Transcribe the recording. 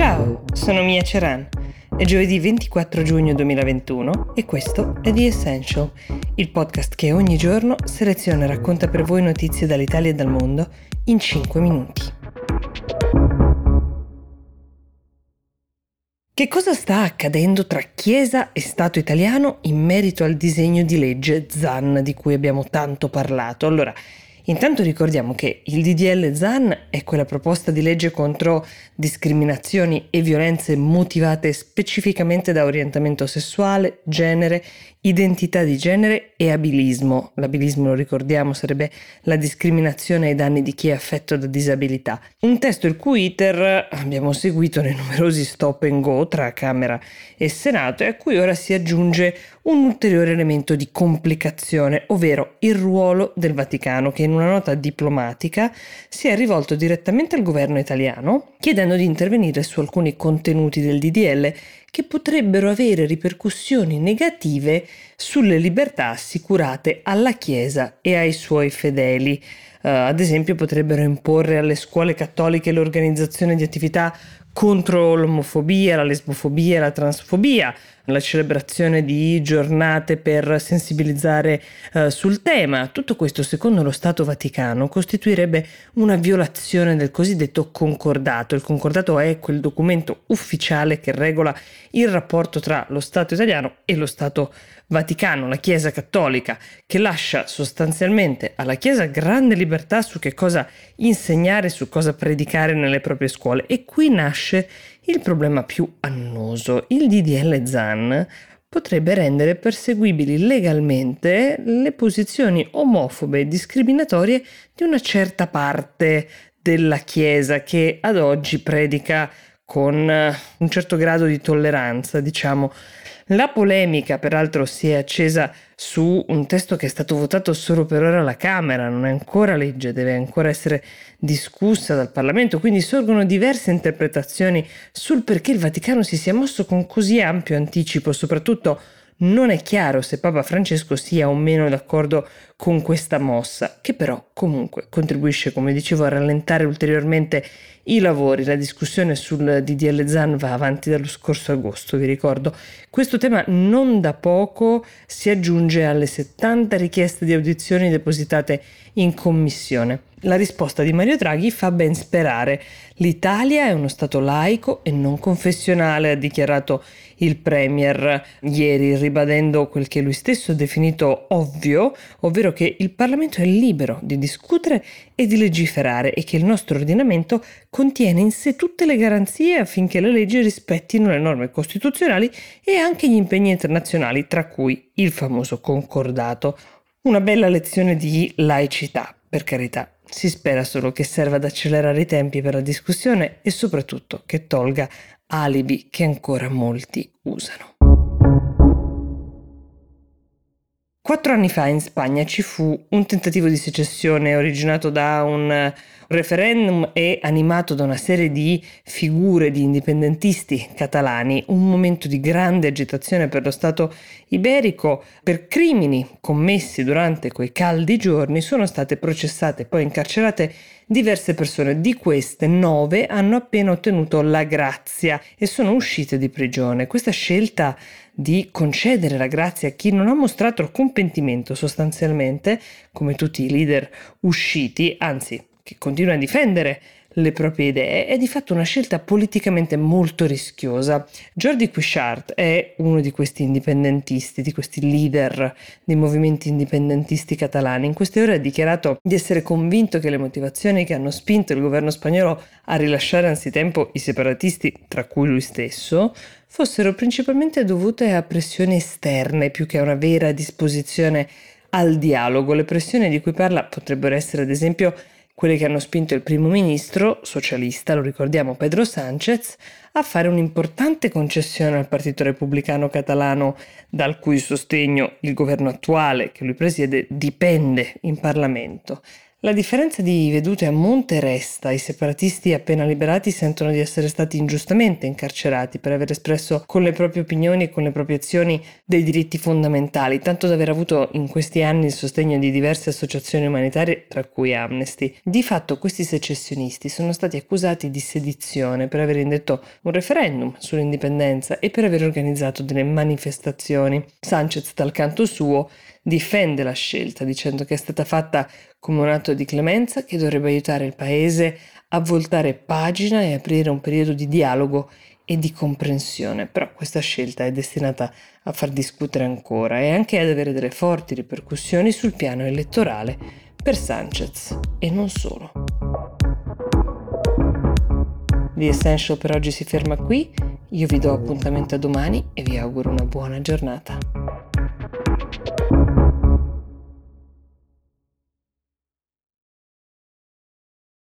Ciao, sono Mia Ceran. È giovedì 24 giugno 2021 e questo è The Essential, il podcast che ogni giorno seleziona e racconta per voi notizie dall'Italia e dal mondo in 5 minuti. Che cosa sta accadendo tra Chiesa e Stato italiano in merito al disegno di legge ZAN di cui abbiamo tanto parlato? Allora, Intanto ricordiamo che il DDL ZAN è quella proposta di legge contro discriminazioni e violenze motivate specificamente da orientamento sessuale, genere, identità di genere e abilismo. L'abilismo, lo ricordiamo, sarebbe la discriminazione ai danni di chi è affetto da disabilità. Un testo il cui iter abbiamo seguito nei numerosi stop and go tra Camera e Senato e a cui ora si aggiunge un ulteriore elemento di complicazione, ovvero il ruolo del Vaticano che in una nota diplomatica si è rivolto direttamente al governo italiano chiedendo di intervenire su alcuni contenuti del DDL che potrebbero avere ripercussioni negative sulle libertà assicurate alla Chiesa e ai suoi fedeli. Uh, ad esempio potrebbero imporre alle scuole cattoliche l'organizzazione di attività contro l'omofobia, la lesbofobia la transfobia, la celebrazione di giornate per sensibilizzare eh, sul tema. Tutto questo, secondo lo Stato Vaticano, costituirebbe una violazione del cosiddetto concordato. Il concordato è quel documento ufficiale che regola il rapporto tra lo Stato italiano e lo Stato Vaticano, la Chiesa Cattolica, che lascia sostanzialmente alla Chiesa grande libertà su che cosa insegnare, su cosa predicare nelle proprie scuole. E qui nasce il problema più annoso. Il DDL ZAN potrebbe rendere perseguibili legalmente le posizioni omofobe e discriminatorie di una certa parte della Chiesa che ad oggi predica con un certo grado di tolleranza, diciamo. La polemica, peraltro, si è accesa su un testo che è stato votato solo per ora alla Camera, non è ancora legge, deve ancora essere discussa dal Parlamento, quindi sorgono diverse interpretazioni sul perché il Vaticano si sia mosso con così ampio anticipo, soprattutto non è chiaro se Papa Francesco sia o meno d'accordo con questa mossa, che però comunque contribuisce, come dicevo, a rallentare ulteriormente i lavori. La discussione sul DDL ZAN va avanti dallo scorso agosto, vi ricordo. Questo tema non da poco si aggiunge alle 70 richieste di audizioni depositate in commissione. La risposta di Mario Draghi fa ben sperare. L'Italia è uno Stato laico e non confessionale, ha dichiarato il Premier ieri, ribadendo quel che lui stesso ha definito ovvio, ovvero che il Parlamento è libero di discutere e di legiferare e che il nostro ordinamento contiene in sé tutte le garanzie affinché le leggi rispettino le norme costituzionali e anche gli impegni internazionali, tra cui il famoso concordato. Una bella lezione di laicità, per carità. Si spera solo che serva ad accelerare i tempi per la discussione e soprattutto che tolga alibi che ancora molti usano. Quattro anni fa in Spagna ci fu un tentativo di secessione originato da un referendum e animato da una serie di figure di indipendentisti catalani, un momento di grande agitazione per lo Stato iberico. Per crimini commessi durante quei caldi giorni sono state processate e poi incarcerate diverse persone. Di queste nove hanno appena ottenuto la grazia e sono uscite di prigione. Questa scelta di concedere la grazia a chi non ha mostrato alcun pentimento sostanzialmente, come tutti i leader usciti, anzi che continua a difendere le proprie idee, è di fatto una scelta politicamente molto rischiosa. Jordi Cuixart è uno di questi indipendentisti, di questi leader dei movimenti indipendentisti catalani. In queste ore ha dichiarato di essere convinto che le motivazioni che hanno spinto il governo spagnolo a rilasciare anzitempo i separatisti, tra cui lui stesso, fossero principalmente dovute a pressioni esterne più che a una vera disposizione al dialogo. Le pressioni di cui parla potrebbero essere ad esempio quelle che hanno spinto il primo ministro, socialista, lo ricordiamo Pedro Sánchez, a fare un'importante concessione al Partito Repubblicano Catalano, dal cui sostegno il governo attuale che lui presiede dipende in Parlamento. La differenza di vedute a monte resta. I separatisti appena liberati sentono di essere stati ingiustamente incarcerati per aver espresso con le proprie opinioni e con le proprie azioni dei diritti fondamentali, tanto da aver avuto in questi anni il sostegno di diverse associazioni umanitarie, tra cui Amnesty. Di fatto questi secessionisti sono stati accusati di sedizione per aver indetto un referendum sull'indipendenza e per aver organizzato delle manifestazioni. Sanchez, dal canto suo, difende la scelta dicendo che è stata fatta come un atto di clemenza che dovrebbe aiutare il Paese a voltare pagina e aprire un periodo di dialogo e di comprensione, però questa scelta è destinata a far discutere ancora e anche ad avere delle forti ripercussioni sul piano elettorale per Sanchez e non solo. The Essential per oggi si ferma qui, io vi do appuntamento a domani e vi auguro una buona giornata.